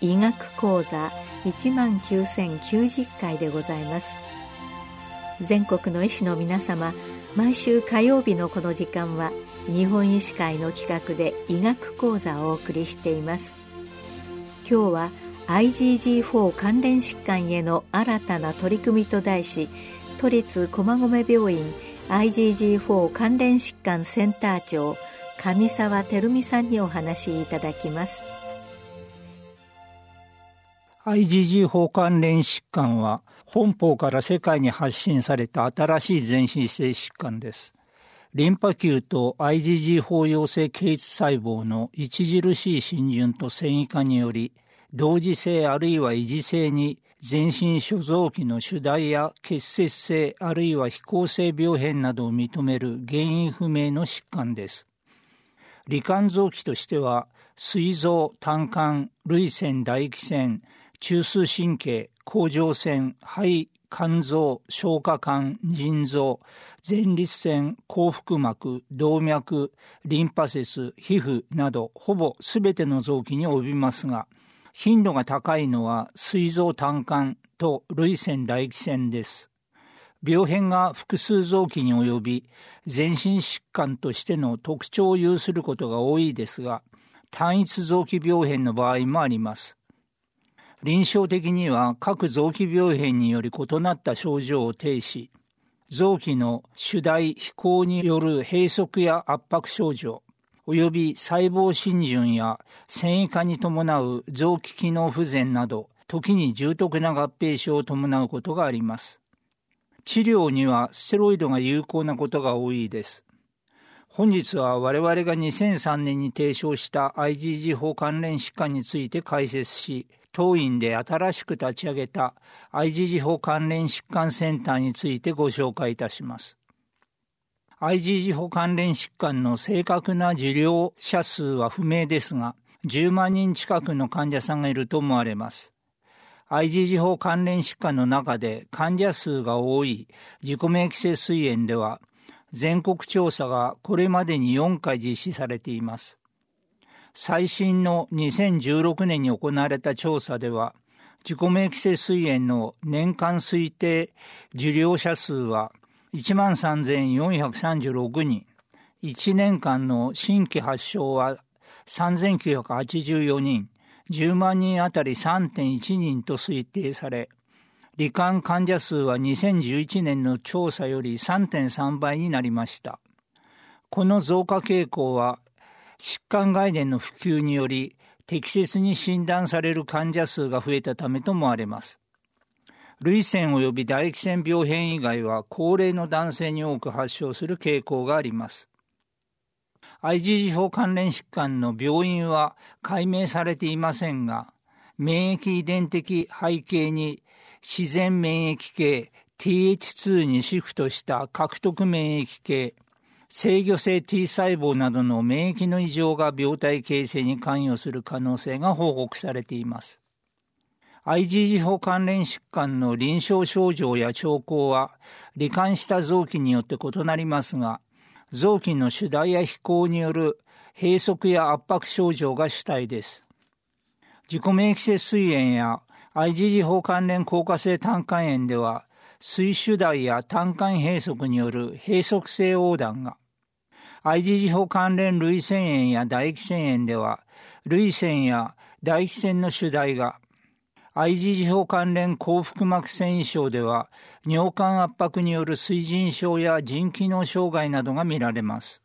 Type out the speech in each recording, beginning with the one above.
医学講座1万9090回でございます。全国の医師の皆様毎週火曜日のこの時間は日本医師会の企画で医学講座をお送りしています。今日は IgG4 関連疾患への新たな取り組みと題し都立駒込病院 IgG4 関連疾患センター長上沢照美さんにお話しいただきます IgG4 関連疾患は本邦から世界に発信された新しい全身性疾患です。リンパ球と IgG4 陽性形質細胞の著しい浸潤と繊維化により、同時性あるいは維持性に全身所臓器の主題や結節性あるいは非構性病変などを認める原因不明の疾患です。罹患臓器としては、膵臓、胆管、涙腺、唾液腺、中枢神経、甲状腺、肺、肝臓、消化管、腎臓、前立腺、幸福膜、動脈、リンパ節、皮膚などほぼすべての臓器に及びますが、頻度が高いのは膵臓胆管と涙腺唾液腺です。病変が複数臓器に及び、全身疾患としての特徴を有することが多いですが、単一臓器病変の場合もあります。臨床的には各臓器病変により異なった症状を呈し、臓器の主題飛行による閉塞や圧迫症状、及び細胞浸潤や繊維化に伴う臓器機能不全など、時に重篤な合併症を伴うことがあります。治療にはステロイドが有効なことが多いです。本日は我々が2003年に提唱した IgG 法関連疾患について解説し、当院で新しく立ち上げた IgG 法関連疾患センターについてご紹介いたします。IgG 法関連疾患の正確な受領者数は不明ですが、10万人近くの患者さんがいると思われます。IgG 法関連疾患の中で患者数が多い自己免疫性膵炎では、全国調査がこれまでに4回実施されています。最新の2016年に行われた調査では、自己免疫性膵炎の年間推定受領者数は1万3436人、1年間の新規発症は3,984人、10万人あたり3.1人と推定され、罹患患者数は2011年の調査より3.3倍になりました。この増加傾向は疾患概念の普及により適切に診断される患者数が増えたためと思われます。涙腺及び唾液腺病変以外は高齢の男性に多く発症する傾向があります。IgG4 関連疾患の病因は解明されていませんが、免疫遺伝的背景に自然免疫系 TH2 にシフトした獲得免疫系制御性 T 細胞などの免疫の異常が病態形成に関与する可能性が報告されています。IgG4 関連疾患の臨床症状や兆候は、罹患した臓器によって異なりますが、臓器の主題や飛行による閉塞や圧迫症状が主体です。自己免疫性膵炎や IgG4 関連硬化性胆管炎では、水主題や胆管閉塞による閉塞性横断が、IgG 法関連涙腺炎や唾液腺炎では、涙腺や唾液腺の主題が、IgG 法関連幸福膜繊維症では、尿管圧迫による水腎症や腎機能障害などが見られます。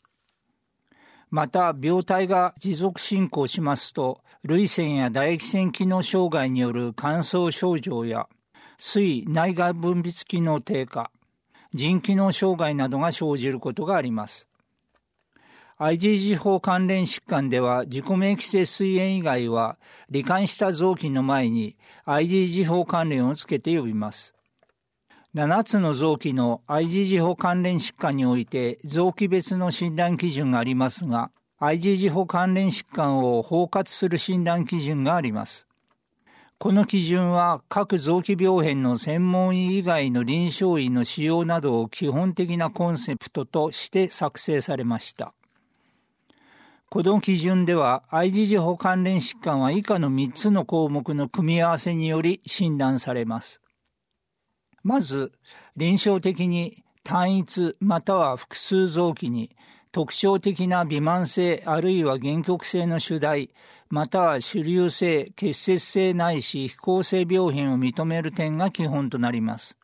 また、病態が持続進行しますと、涙腺や唾液腺機能障害による乾燥症状や、水内外分泌機能低下、腎機能障害などが生じることがあります。IgG 法関連疾患では自己免疫性膵炎以外は罹患した臓器の前に IgG 法関連をつけて呼びます。7つの臓器の IgG 法関連疾患において臓器別の診断基準がありますが、IgG 法関連疾患を包括する診断基準があります。この基準は各臓器病変の専門医以外の臨床医の使用などを基本的なコンセプトとして作成されました。この基準では IgG 法関連疾患は以下の3つの項目の組み合わせにより診断されます。まず、臨床的に単一または複数臓器に特徴的な微慢性あるいは原曲性の主題または主流性結節性ないし非構性病変を認める点が基本となります。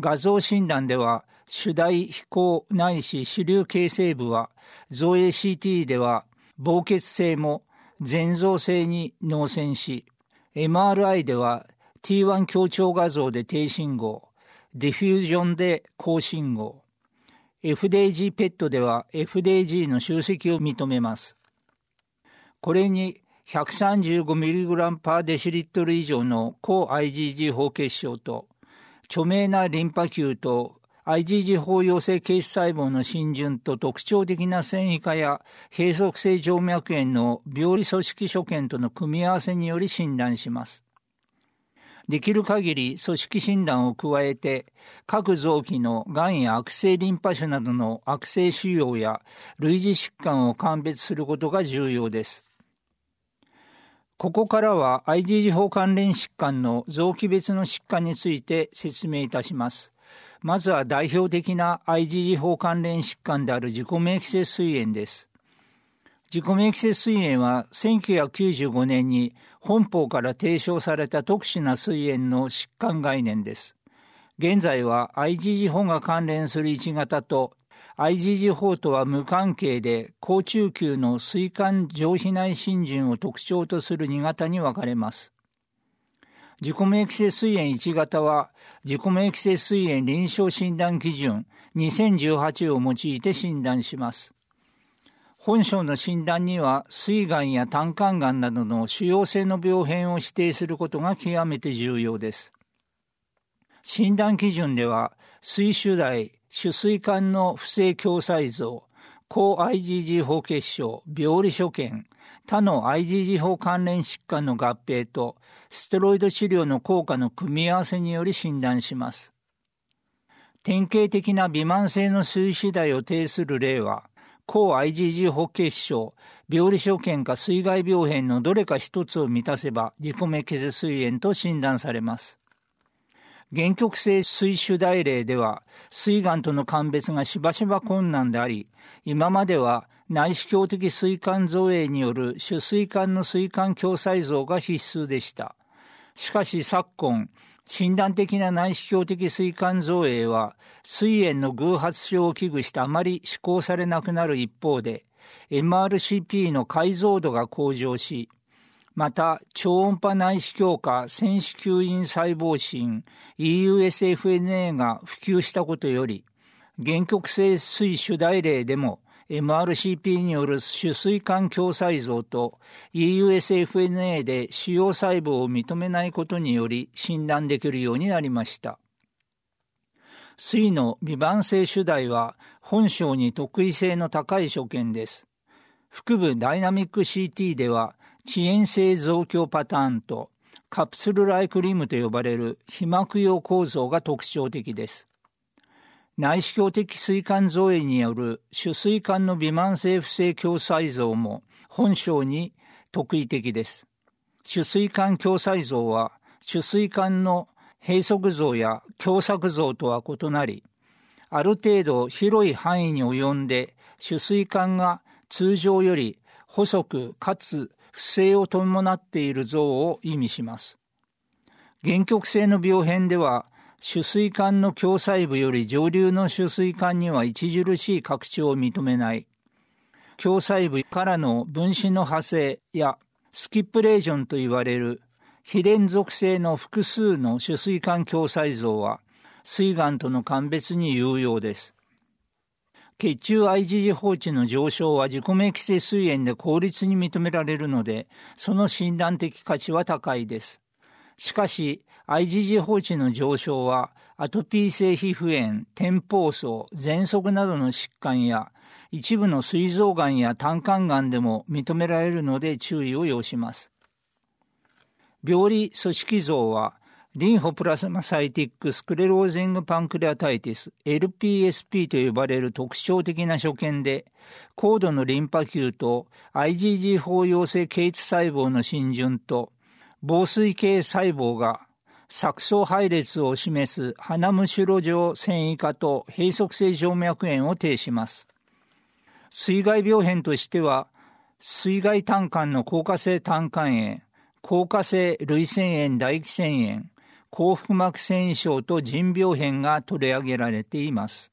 画像診断では主題非行ないし主流形成部は造影 CT では膨血性も全造性に脳線し MRI では T1 強調画像で低信号ディフュージョンで高信号 FDG ペットでは FDG の集積を認めます。これに 135mg パーデシリットル以上の高 IgG 包血症と著名なリンパ球と IgG 包陽性形質細胞の浸潤と特徴的な繊維化や閉塞性静脈炎の病理組織所見との組み合わせにより診断します。できる限り組織診断を加えて、各臓器のがんや悪性リンパ腫などの悪性腫瘍や類似疾患を鑑別することが重要です。ここからは IgG 法関連疾患の臓器別の疾患について説明いたします。まずは代表的な IgG 法関連疾患である自己免疫性膵炎です。自己免疫性膵炎は1995年に本邦から提唱された特殊な膵炎の疾患概念です。現在は IgG 法が関連する1型と IgG 法とは無関係で高中級の膵管上皮内浸潤を特徴とする2型に分かれます。自己免疫性膵炎1型は自己免疫性膵炎臨床診断基準2018を用いて診断します。本書の診断には膵がんや胆管がんなどの主要性の病変を指定することが極めて重要です。診断基準では膵主代、主膵管の不正共細像、高 IgG 法結晶、病理所見、他の IgG 法関連疾患の合併とステロイド治療の効果の組み合わせにより診断します。典型的な微慢性の水死代を呈する例は、抗 IgG 法結晶、病理所見か水害病変のどれか一つを満たせば自己メキセ膵炎と診断されます。原曲性水腫大例では、膵がんとの鑑別がしばしば困難であり、今までは内視鏡的膵管造影による主膵管の膵管共細像が必須でした。しかし昨今、診断的な内視鏡的膵管造影は、膵炎の偶発症を危惧してあまり施行されなくなる一方で、MRCP の解像度が向上し、また、超音波内視鏡下線子吸引細胞診 EUSFNA が普及したことより、原曲性水主題例でも MRCP による主水管共細像と EUSFNA で主要細胞を認めないことにより診断できるようになりました。水の未番性主題は本症に特異性の高い所見です。腹部ダイナミック CT では遅延性増強パターンとカプセルライクリムと呼ばれる被膜用構造が特徴的です。内視鏡的膵管造影による主膵管の微慢性不正共細像も本症に特異的です。主膵管共細像は主膵管の閉塞像や狭窄像とは異なり、ある程度広い範囲に及んで主膵管が通常より細くかつ不正を伴っている像を意味します。原曲性の病変では主水管の共細部より上流の主水管には著しい拡張を認めない。共細部からの分子の派生やスキップレージョンと言われる非連続性の複数の主水管共細像は水がとの鑑別に有用です。血中 IgG 放置の上昇は自己免疫性膵炎で効率に認められるので、その診断的価値は高いです。しかし、IgG 放置の上昇は、アトピー性皮膚炎、天泡層、喘息などの疾患や、一部の膵臓がんや胆管がんでも認められるので注意を要します。病理組織像は、リンホプラスマサイティックスクレロージングパンクレアタイティス LPSP と呼ばれる特徴的な所見で、高度のリンパ球と IgG 包容性形質細胞の浸潤と防水系細胞が錯綜配列を示す鼻むしろ状繊維化と閉塞性静脈炎を呈します。水害病変としては、水害胆管の硬化性胆管炎、硬化性涙腺炎唾液腺炎、幸福膜繊維症と腎病変が取り上げられています。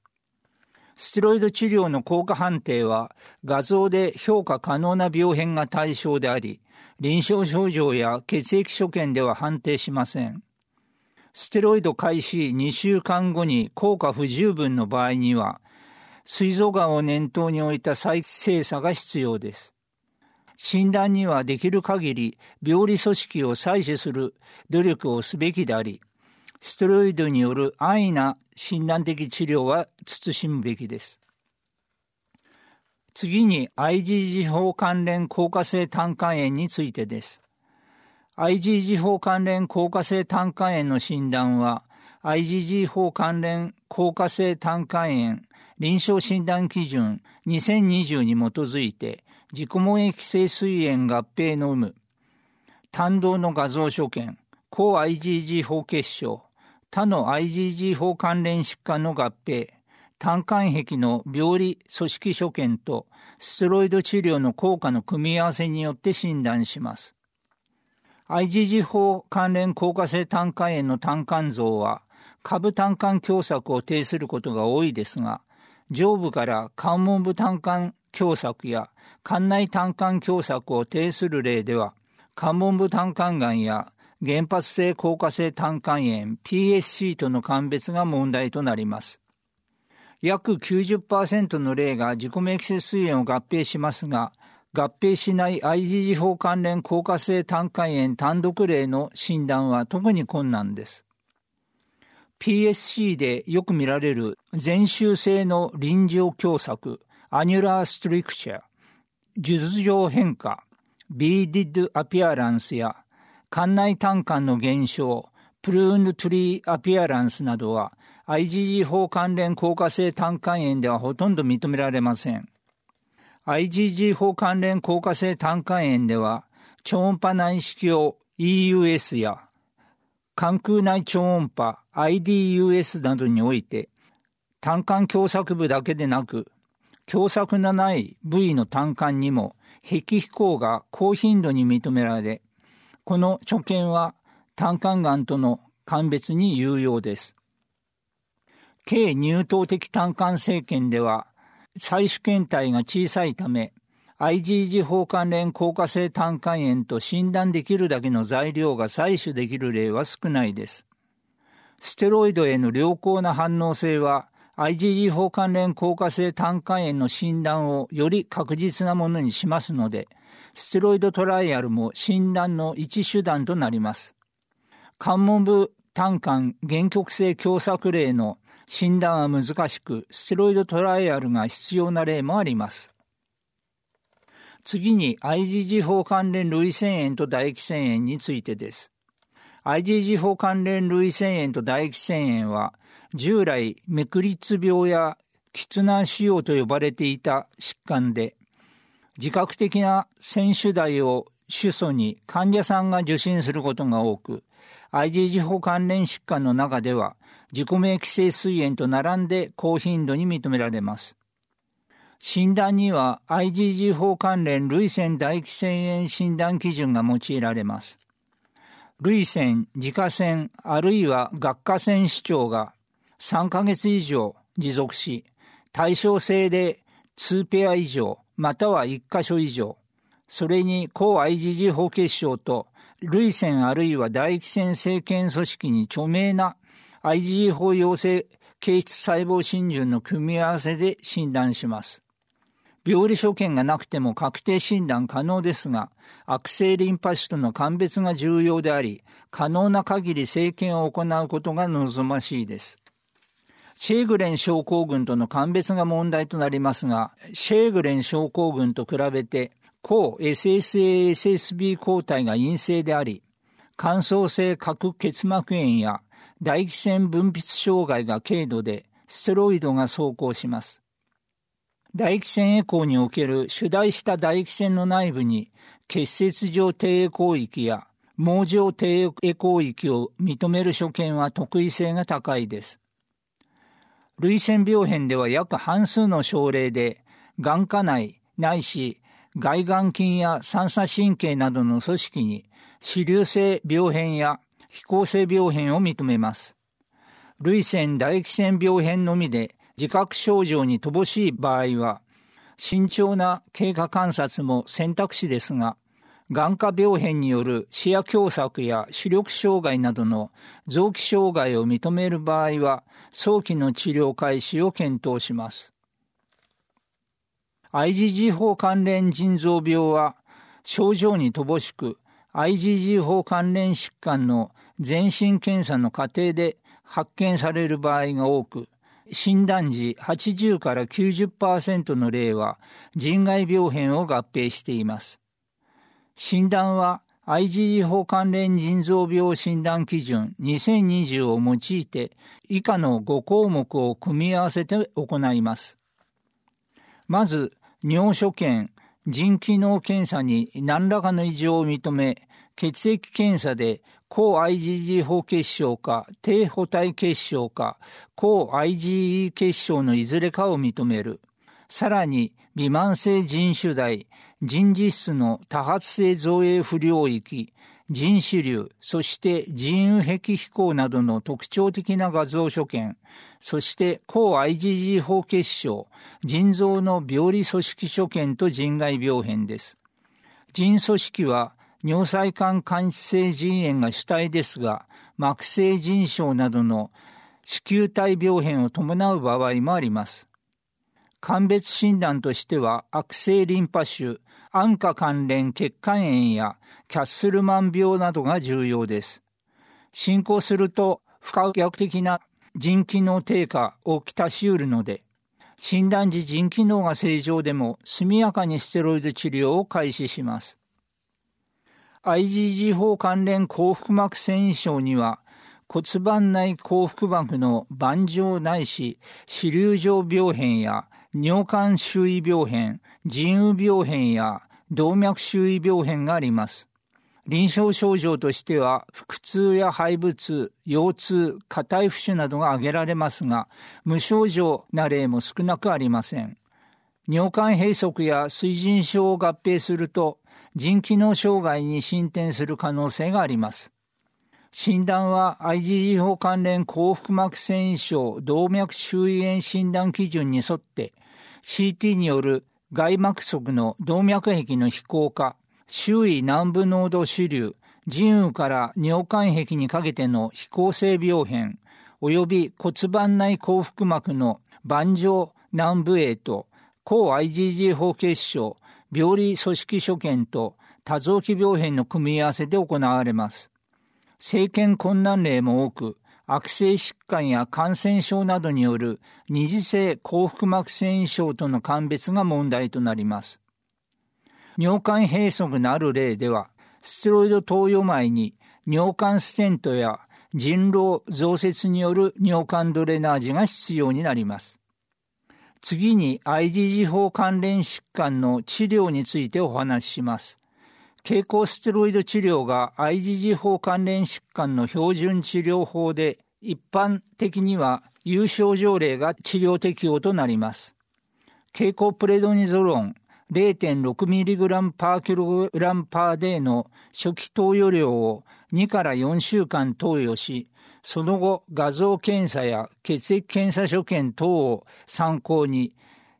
ステロイド治療の効果判定は画像で評価可能な病変が対象であり、臨床症状や血液所見では判定しません。ステロイド開始2週間後に効果不十分の場合には、膵臓がんを念頭に置いた再精査が必要です。診断にはできる限り病理組織を採取する努力をすべきであり、ステロイドによる安易な診断的治療は慎むべきです。次に IgG 法関連硬化性胆管炎についてです。IgG 法関連硬化性胆管炎の診断は、IgG 法関連硬化性胆管炎臨床診断基準2020に基づいて、自己免疫性膵炎合併の有無、胆道の画像所見、抗 IgG 法結晶、他の IgG 法関連疾患の合併、胆管壁の病理組織所見とステロイド治療の効果の組み合わせによって診断します。IgG 法関連硬化性胆管炎の胆管像は、下部胆管狭窄を呈することが多いですが、上部から関門部胆管狭窄や肝内胆管狭窄を呈する例では、関門部胆管がんや原発性硬化性胆管炎 PSC との鑑別が問題となります。約90%の例が自己免疫性膵炎を合併しますが、合併しない IgG 法関連硬化性胆管炎単独例の診断は特に困難です。PSC でよく見られる全周性の臨場狭窄、アニュラーストリクチャー、術上変化、BDID アピアランスや肝内胆管の減少、プルーントゥリーアピアランスなどは IgG 法関連硬化性胆管炎ではほとんど認められません。IgG 法関連硬化性胆管炎では、超音波内視鏡 EUS や、関空内超音波 IDUS などにおいて、胆管狭窄部だけでなく、狭窄のない部位の胆管にも、壁飛行が高頻度に認められ、この所見は胆管がんとの鑑別に有用です。軽乳頭的胆管生検では、採取検体が小さいため、IgG 法関連硬化性胆管炎と診断できるだけの材料が採取できる例は少ないです。ステロイドへの良好な反応性は IgG 法関連硬化性胆管炎の診断をより確実なものにしますので、ステロイドトライアルも診断の一手段となります。関門部胆管原曲性狭窄例の診断は難しく、ステロイドトライアルが必要な例もあります。次に IgG 法関連類腺炎と唾液腺炎についてです。IgG 法関連類腺炎と唾液腺炎は、従来メクリッツ病やキツナ腫瘍と呼ばれていた疾患で、自覚的な選手代を主訴に患者さんが受診することが多く、IgG 法関連疾患の中では自己免疫性膵炎と並んで高頻度に認められます。診断には IgG 法関連涙腺唾液腺炎診断基準が用いられます。涙腺、自家腺、あるいは学科腺主張が3ヶ月以上持続し、対象性で2ペア以上、または1箇所以上、それに抗 IgG 法結晶と涙腺あるいは唾液腺生検組織に著名な IgE 法陽性形質細胞浸潤の組み合わせで診断します。病理所見がなくても確定診断可能ですが、悪性リンパ腫との鑑別が重要であり、可能な限り生検を行うことが望ましいです。シェーグレン症候群との鑑別が問題となりますが、シェーグレン症候群と比べて、抗 SSA-SSB 抗体が陰性であり、乾燥性角結膜炎や唾液腺分泌障害が軽度で、ステロイドが走行します。唾液腺エコーにおける主題した唾液腺の内部に結節上低エコー域や網状低エコー域を認める所見は特異性が高いです。涙腺病変では約半数の症例で、眼下内ないし外眼筋や三叉神経などの組織に支流性病変や非行性病変を認めます。涙腺唾液腺病変のみで自覚症状に乏しい場合は、慎重な経過観察も選択肢ですが、眼科病変による視野狭窄や視力障害などの臓器障害を認める場合は、早期の治療開始を検討します。IgG 法関連腎臓病は、症状に乏しく、IgG 法関連疾患の全身検査の過程で発見される場合が多く、診断時80から90%の例は人外病変を合併しています。診断は IgG 法関連腎臓病診断基準2020を用いて以下の5項目を組み合わせて行います。まず、尿所検、腎機能検査に何らかの異常を認め、血液検査で抗 IgG 法結晶か低補体結晶か抗 IgE 結晶のいずれかを認める。さらに、微慢性腎主題、腎実質の多発性造影不良域、腎支流、そして腎右壁飛行などの特徴的な画像所見、そして抗 IgG 法結晶、腎臓の病理組織所見と腎外病変です。腎組織は尿細管間質性腎炎が主体ですが、膜性腎症などの子宮体病変を伴う場合もあります。鑑別診断としては悪性リンパ腫、安価関連血管炎やキャッスルマン病などが重要です。進行すると不可逆的な腎機能低下をきたし得るので、診断時腎機能が正常でも速やかにステロイド治療を開始します。IgG 法関連幸福膜繊維症には骨盤内幸福膜の盤状ないし支流状病変や尿管周囲病変、腎右病変や動脈周囲病変があります。臨床症状としては、腹痛や肺部痛、腰痛、硬い浮腫などが挙げられますが、無症状な例も少なくありません。尿管閉塞や水腎症を合併すると、腎機能障害に進展する可能性があります。診断は IgE 法関連幸福膜繊維症動脈周囲炎診断基準に沿って CT による外膜側の動脈壁の非行化、周囲南部濃度主流、腎右から尿管壁にかけての非行性病変、及び骨盤内幸福膜の盤状南部へと抗 IgG 法結晶、病理組織所見と多臓器病変の組み合わせで行われます。生検困難例も多く、悪性疾患や感染症などによる二次性幸福膜繊維症との鑑別が問題となります。尿管閉塞のある例では、ステロイド投与前に尿管ステントや人狼増設による尿管ドレナージが必要になります。次に IgG 法関連疾患の治療についてお話しします。経口ステロイド治療が IgG 法関連疾患の標準治療法で一般的には有症状例が治療適用となります。経口プレドニゾロン 0.6mg パーキログラムパーデーの初期投与量を2から4週間投与し、その後、画像検査や血液検査所見等を参考に、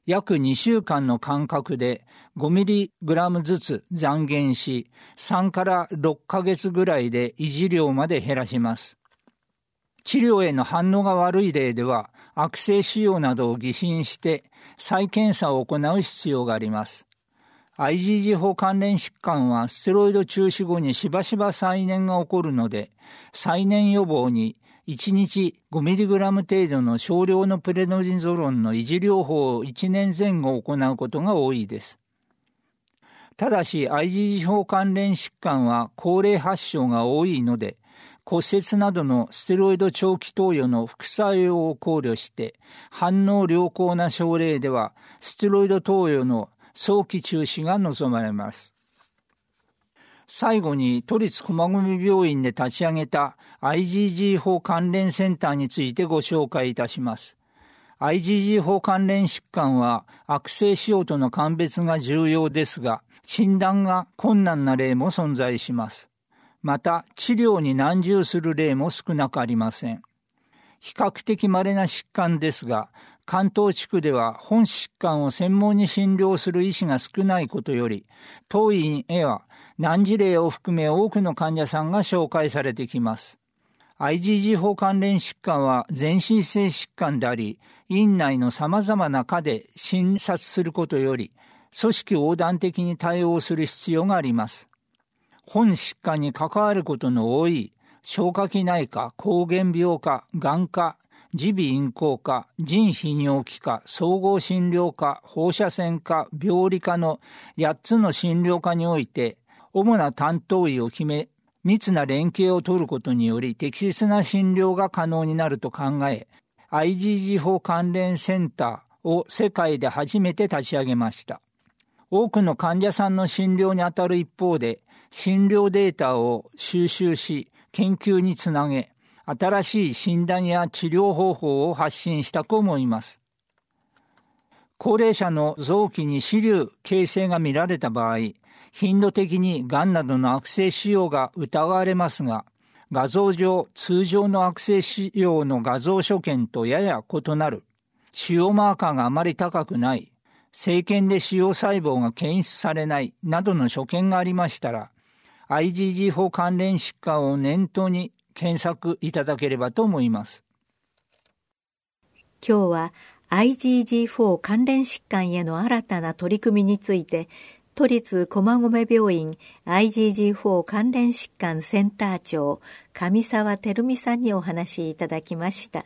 約2週間の間隔で 5mg ずつ残減し、3から6ヶ月ぐらいで維持量まで減らします。治療への反応が悪い例では、悪性腫瘍などを疑心して再検査を行う必要があります。IgG 法関連疾患はステロイド中止後にしばしば再燃が起こるので、再燃予防に1日 5mg 程度の少量のプレノジゾロンの維持療法を1年前後行うことが多いです。ただし IgG 法関連疾患は高齢発症が多いので、骨折などのステロイド長期投与の副作用を考慮して反応良好な症例ではステロイド投与の早期中止が望まれます。最後に都立駒込病院で立ち上げた IgG 法関連センターについてご紹介いたします。IgG 法関連疾患は悪性腫瘍との鑑別が重要ですが、診断が困難な例も存在します。また治療に難渋する例も少なくありません。比較的稀な疾患ですが、関東地区では本疾患を専門に診療する医師が少ないことより、当院へは難事例を含め多くの患者さんが紹介されてきます。IgG 法関連疾患は全身性疾患であり、院内の様々な科で診察することより、組織横断的に対応する必要があります。本疾患に関わることの多い消化器内科、抗原病科、眼科、耳鼻咽喉科、腎泌尿器科、総合診療科、放射線科、病理科の8つの診療科において、主な担当医を決め、密な連携を取ることにより適切な診療が可能になると考え、IgG 法関連センターを世界で初めて立ち上げました。多くの患者さんの診療にあたる一方で、診療データを収集し、研究につなげ、新しい診断や治療方法を発信したと思います。高齢者の臓器に支流形成が見られた場合、頻度的に癌などの悪性腫瘍が疑われますが、画像上、通常の悪性腫瘍の画像所見とやや異なる、腫瘍マーカーがあまり高くない、生検で腫瘍細胞が検出されないなどの所見がありましたら、IgG 法関連疾患を念頭に検索いただければと思います。今日は IgG4 関連疾患への新たな取り組みについて都立駒込病院 IgG4 関連疾患センター長上沢照美さんにお話しいただきました。